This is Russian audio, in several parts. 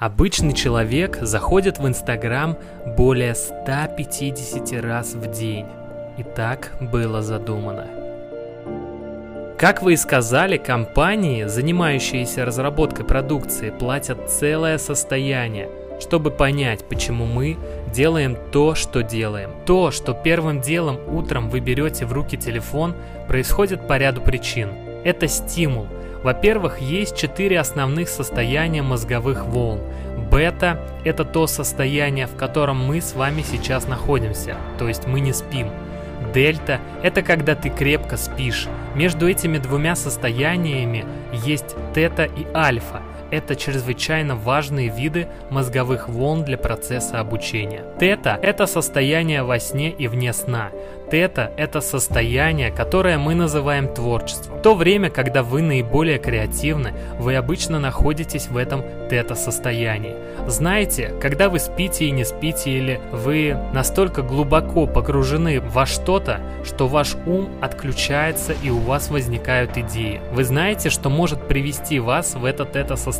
Обычный человек заходит в Инстаграм более 150 раз в день. И так было задумано. Как вы и сказали, компании, занимающиеся разработкой продукции, платят целое состояние, чтобы понять, почему мы делаем то, что делаем. То, что первым делом утром вы берете в руки телефон, происходит по ряду причин. Это стимул – во-первых, есть четыре основных состояния мозговых волн. Бета – это то состояние, в котором мы с вами сейчас находимся, то есть мы не спим. Дельта – это когда ты крепко спишь. Между этими двумя состояниями есть тета и альфа – это чрезвычайно важные виды мозговых волн для процесса обучения. Тета – это состояние во сне и вне сна. Тета – это состояние, которое мы называем творчеством. То время, когда вы наиболее креативны, вы обычно находитесь в этом тета-состоянии. Знаете, когда вы спите и не спите, или вы настолько глубоко погружены во что-то, что ваш ум отключается и у вас возникают идеи. Вы знаете, что может привести вас в это тета-состояние.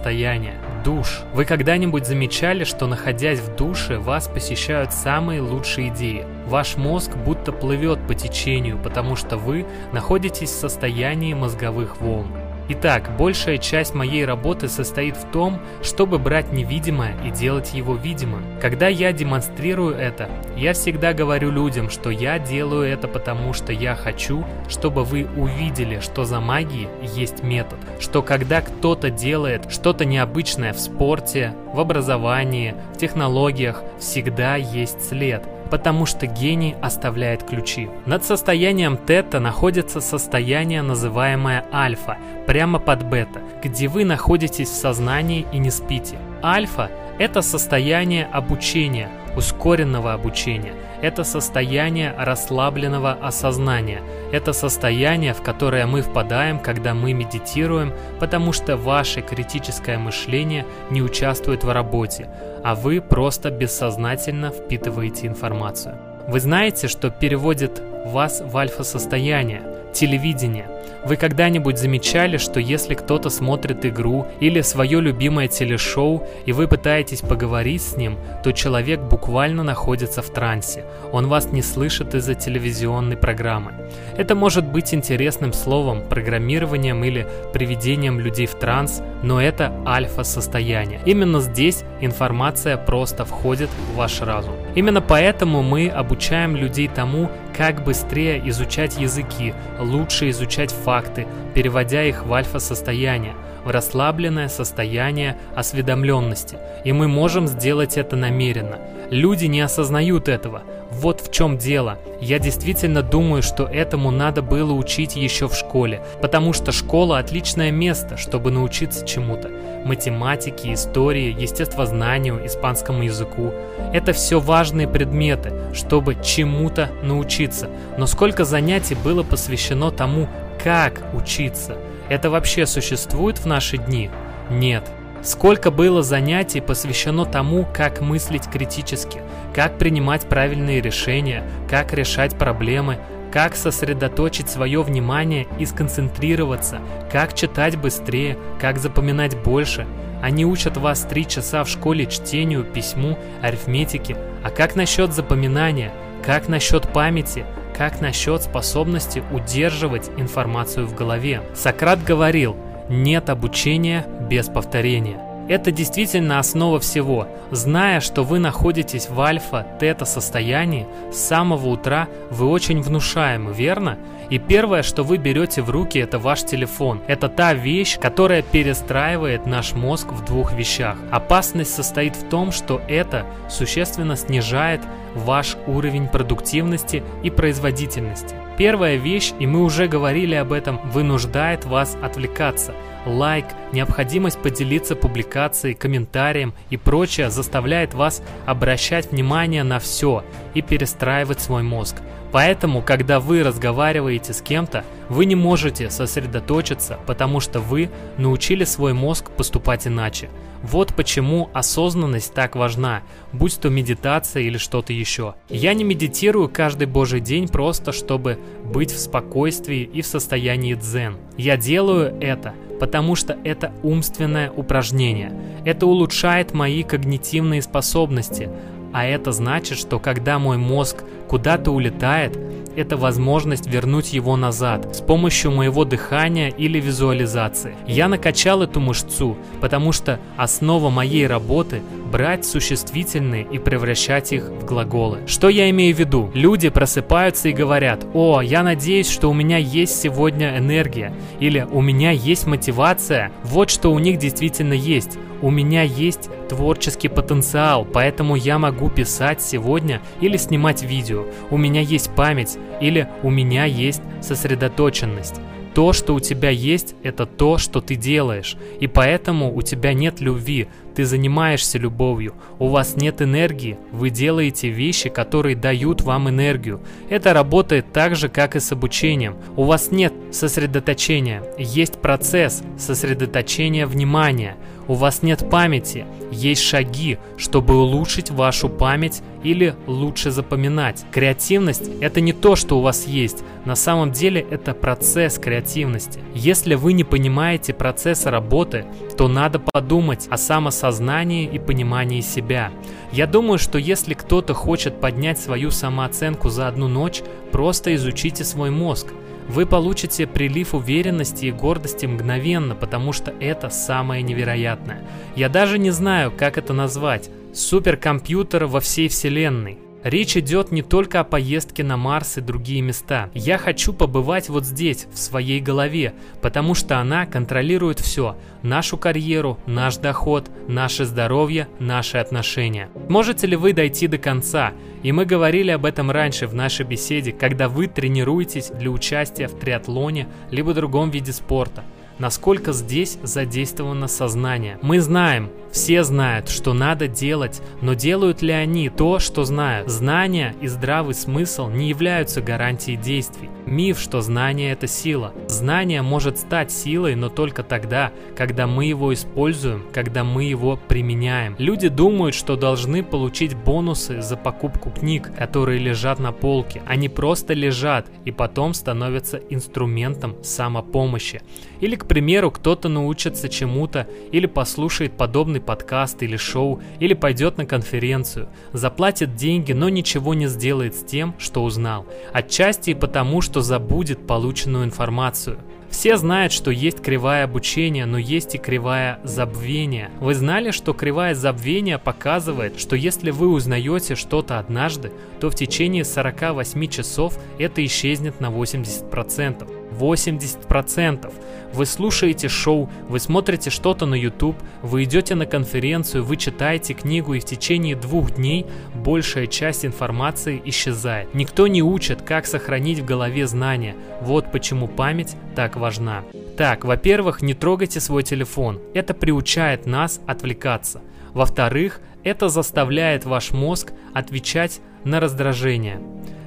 Душ. Вы когда-нибудь замечали, что находясь в душе, вас посещают самые лучшие идеи? Ваш мозг будто плывет по течению, потому что вы находитесь в состоянии мозговых волн. Итак, большая часть моей работы состоит в том, чтобы брать невидимое и делать его видимым. Когда я демонстрирую это, я всегда говорю людям, что я делаю это потому, что я хочу, чтобы вы увидели, что за магией есть метод. Что когда кто-то делает что-то необычное в спорте, в образовании, в технологиях, всегда есть след – потому что гений оставляет ключи. Над состоянием тета находится состояние, называемое альфа, прямо под бета, где вы находитесь в сознании и не спите. Альфа – это состояние обучения, ускоренного обучения – это состояние расслабленного осознания. Это состояние, в которое мы впадаем, когда мы медитируем, потому что ваше критическое мышление не участвует в работе, а вы просто бессознательно впитываете информацию. Вы знаете, что переводит вас в альфа-состояние, телевидение – вы когда-нибудь замечали, что если кто-то смотрит игру или свое любимое телешоу, и вы пытаетесь поговорить с ним, то человек буквально находится в трансе. Он вас не слышит из-за телевизионной программы. Это может быть интересным словом, программированием или приведением людей в транс, но это альфа-состояние. Именно здесь информация просто входит в ваш разум. Именно поэтому мы обучаем людей тому, как быстрее изучать языки, лучше изучать факты, переводя их в альфа-состояние, в расслабленное состояние осведомленности. И мы можем сделать это намеренно. Люди не осознают этого. Вот в чем дело. Я действительно думаю, что этому надо было учить еще в школе, потому что школа отличное место, чтобы научиться чему-то. Математике, истории, естествознанию, испанскому языку. Это все важные предметы, чтобы чему-то научиться. Но сколько занятий было посвящено тому, как учиться? Это вообще существует в наши дни? Нет. Сколько было занятий посвящено тому, как мыслить критически, как принимать правильные решения, как решать проблемы, как сосредоточить свое внимание и сконцентрироваться, как читать быстрее, как запоминать больше. Они учат вас три часа в школе чтению, письму, арифметике. А как насчет запоминания? Как насчет памяти? Как насчет способности удерживать информацию в голове? Сократ говорил – нет обучения без повторения. Это действительно основа всего. Зная, что вы находитесь в альфа-тета состоянии, с самого утра вы очень внушаемы, верно? И первое, что вы берете в руки, это ваш телефон. Это та вещь, которая перестраивает наш мозг в двух вещах. Опасность состоит в том, что это существенно снижает ваш уровень продуктивности и производительности. Первая вещь, и мы уже говорили об этом, вынуждает вас отвлекаться. Лайк, необходимость поделиться публикацией, комментарием и прочее заставляет вас обращать внимание на все и перестраивать свой мозг. Поэтому, когда вы разговариваете с кем-то, вы не можете сосредоточиться, потому что вы научили свой мозг поступать иначе. Вот почему осознанность так важна, будь то медитация или что-то еще. Я не медитирую каждый божий день просто, чтобы быть в спокойствии и в состоянии дзен. Я делаю это, потому что это умственное упражнение. Это улучшает мои когнитивные способности, а это значит, что когда мой мозг куда-то улетает, это возможность вернуть его назад с помощью моего дыхания или визуализации. Я накачал эту мышцу, потому что основа моей работы брать существительные и превращать их в глаголы. Что я имею в виду? Люди просыпаются и говорят, о, я надеюсь, что у меня есть сегодня энергия, или у меня есть мотивация, вот что у них действительно есть. У меня есть творческий потенциал, поэтому я могу писать сегодня или снимать видео. У меня есть память или у меня есть сосредоточенность. То, что у тебя есть, это то, что ты делаешь. И поэтому у тебя нет любви, ты занимаешься любовью, у вас нет энергии, вы делаете вещи, которые дают вам энергию. Это работает так же, как и с обучением. У вас нет сосредоточения, есть процесс сосредоточения внимания. У вас нет памяти, есть шаги, чтобы улучшить вашу память или лучше запоминать. Креативность – это не то, что у вас есть. На самом деле это процесс креативности. Если вы не понимаете процесса работы, то надо подумать о самосознании и понимании себя. Я думаю, что если кто-то хочет поднять свою самооценку за одну ночь, просто изучите свой мозг. Вы получите прилив уверенности и гордости мгновенно, потому что это самое невероятное. Я даже не знаю, как это назвать. Суперкомпьютер во всей вселенной. Речь идет не только о поездке на Марс и другие места. Я хочу побывать вот здесь, в своей голове, потому что она контролирует все. Нашу карьеру, наш доход, наше здоровье, наши отношения. Можете ли вы дойти до конца? И мы говорили об этом раньше в нашей беседе, когда вы тренируетесь для участия в триатлоне либо другом виде спорта насколько здесь задействовано сознание. Мы знаем, все знают, что надо делать, но делают ли они то, что знают? Знания и здравый смысл не являются гарантией действий. Миф, что знание – это сила. Знание может стать силой, но только тогда, когда мы его используем, когда мы его применяем. Люди думают, что должны получить бонусы за покупку книг, которые лежат на полке. Они просто лежат и потом становятся инструментом самопомощи. Или, к примеру, кто-то научится чему-то, или послушает подобный подкаст или шоу, или пойдет на конференцию, заплатит деньги, но ничего не сделает с тем, что узнал. Отчасти и потому, что забудет полученную информацию. Все знают, что есть кривая обучения, но есть и кривая забвения. Вы знали, что кривая забвения показывает, что если вы узнаете что-то однажды, то в течение 48 часов это исчезнет на 80%. 80%. Вы слушаете шоу, вы смотрите что-то на YouTube, вы идете на конференцию, вы читаете книгу, и в течение двух дней большая часть информации исчезает. Никто не учит, как сохранить в голове знания. Вот почему память так важна. Так, во-первых, не трогайте свой телефон. Это приучает нас отвлекаться. Во-вторых, это заставляет ваш мозг отвечать на раздражение.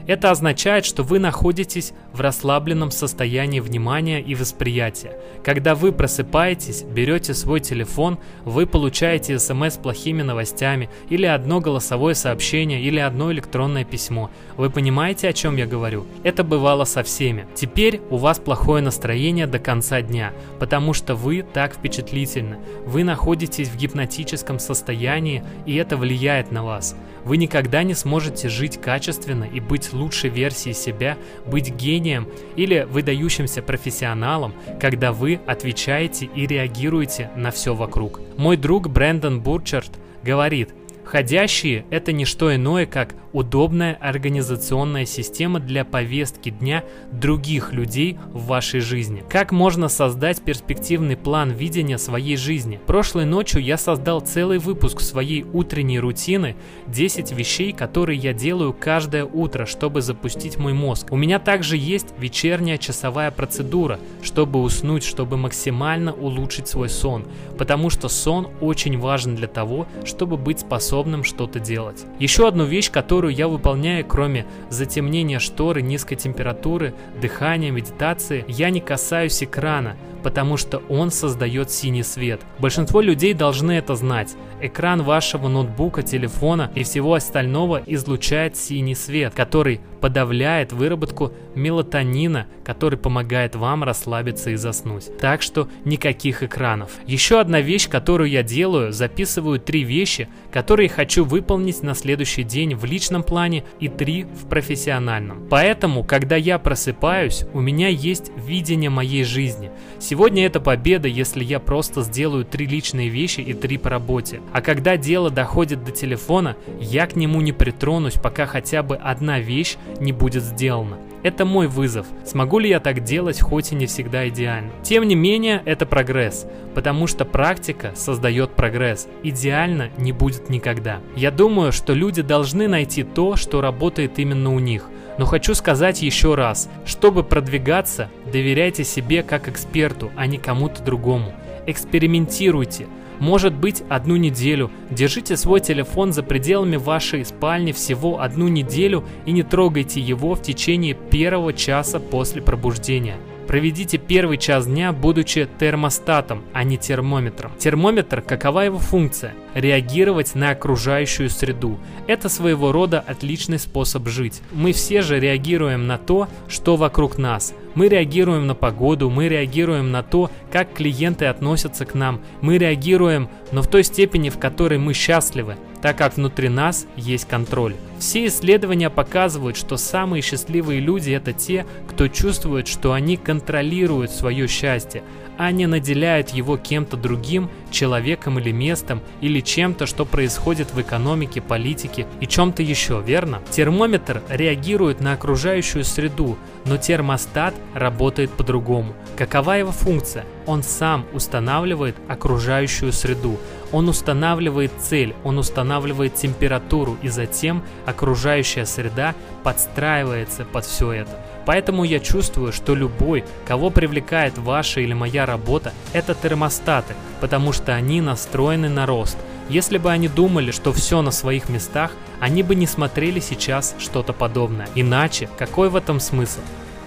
Это означает, что вы находитесь в расслабленном состоянии внимания и восприятия. Когда вы просыпаетесь, берете свой телефон, вы получаете смс с плохими новостями, или одно голосовое сообщение, или одно электронное письмо. Вы понимаете, о чем я говорю? Это бывало со всеми. Теперь у вас плохое настроение до конца дня, потому что вы так впечатлительны. Вы находитесь в гипнотическом состоянии, и это влияет на вас. Вы никогда не сможете жить качественно и быть лучшей версией себя, быть гением или выдающимся профессионалом, когда вы отвечаете и реагируете на все вокруг. Мой друг Брэндон Бурчард говорит, Ходящие – это не что иное, как удобная организационная система для повестки дня других людей в вашей жизни. Как можно создать перспективный план видения своей жизни? Прошлой ночью я создал целый выпуск своей утренней рутины 10 вещей, которые я делаю каждое утро, чтобы запустить мой мозг. У меня также есть вечерняя часовая процедура, чтобы уснуть, чтобы максимально улучшить свой сон, потому что сон очень важен для того, чтобы быть способным что-то делать. Еще одну вещь, которую я выполняю, кроме затемнения шторы, низкой температуры, дыхания, медитации, я не касаюсь экрана, потому что он создает синий свет. Большинство людей должны это знать. Экран вашего ноутбука, телефона и всего остального излучает синий свет, который подавляет выработку мелатонина, который помогает вам расслабиться и заснуть. Так что никаких экранов. Еще одна вещь, которую я делаю, записываю три вещи, которые хочу выполнить на следующий день в личном плане и три в профессиональном. Поэтому, когда я просыпаюсь, у меня есть видение моей жизни. Сегодня это победа, если я просто сделаю три личные вещи и три по работе. А когда дело доходит до телефона, я к нему не притронусь, пока хотя бы одна вещь не будет сделано. Это мой вызов. Смогу ли я так делать, хоть и не всегда идеально. Тем не менее, это прогресс, потому что практика создает прогресс. Идеально не будет никогда. Я думаю, что люди должны найти то, что работает именно у них. Но хочу сказать еще раз, чтобы продвигаться, доверяйте себе как эксперту, а не кому-то другому. Экспериментируйте, может быть одну неделю. Держите свой телефон за пределами вашей спальни всего одну неделю и не трогайте его в течение первого часа после пробуждения. Проведите первый час дня, будучи термостатом, а не термометром. Термометр, какова его функция? Реагировать на окружающую среду. Это своего рода отличный способ жить. Мы все же реагируем на то, что вокруг нас. Мы реагируем на погоду, мы реагируем на то, как клиенты относятся к нам. Мы реагируем, но в той степени, в которой мы счастливы так как внутри нас есть контроль. Все исследования показывают, что самые счастливые люди это те, кто чувствует, что они контролируют свое счастье, а не наделяют его кем-то другим, человеком или местом, или чем-то, что происходит в экономике, политике и чем-то еще, верно? Термометр реагирует на окружающую среду, но термостат работает по-другому. Какова его функция? Он сам устанавливает окружающую среду, он устанавливает цель, он устанавливает температуру, и затем окружающая среда подстраивается под все это. Поэтому я чувствую, что любой, кого привлекает ваша или моя работа, это термостаты, потому что они настроены на рост. Если бы они думали, что все на своих местах, они бы не смотрели сейчас что-то подобное. Иначе, какой в этом смысл?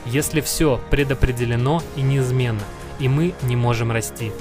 Если все предопределено и неизменно, и мы не можем расти.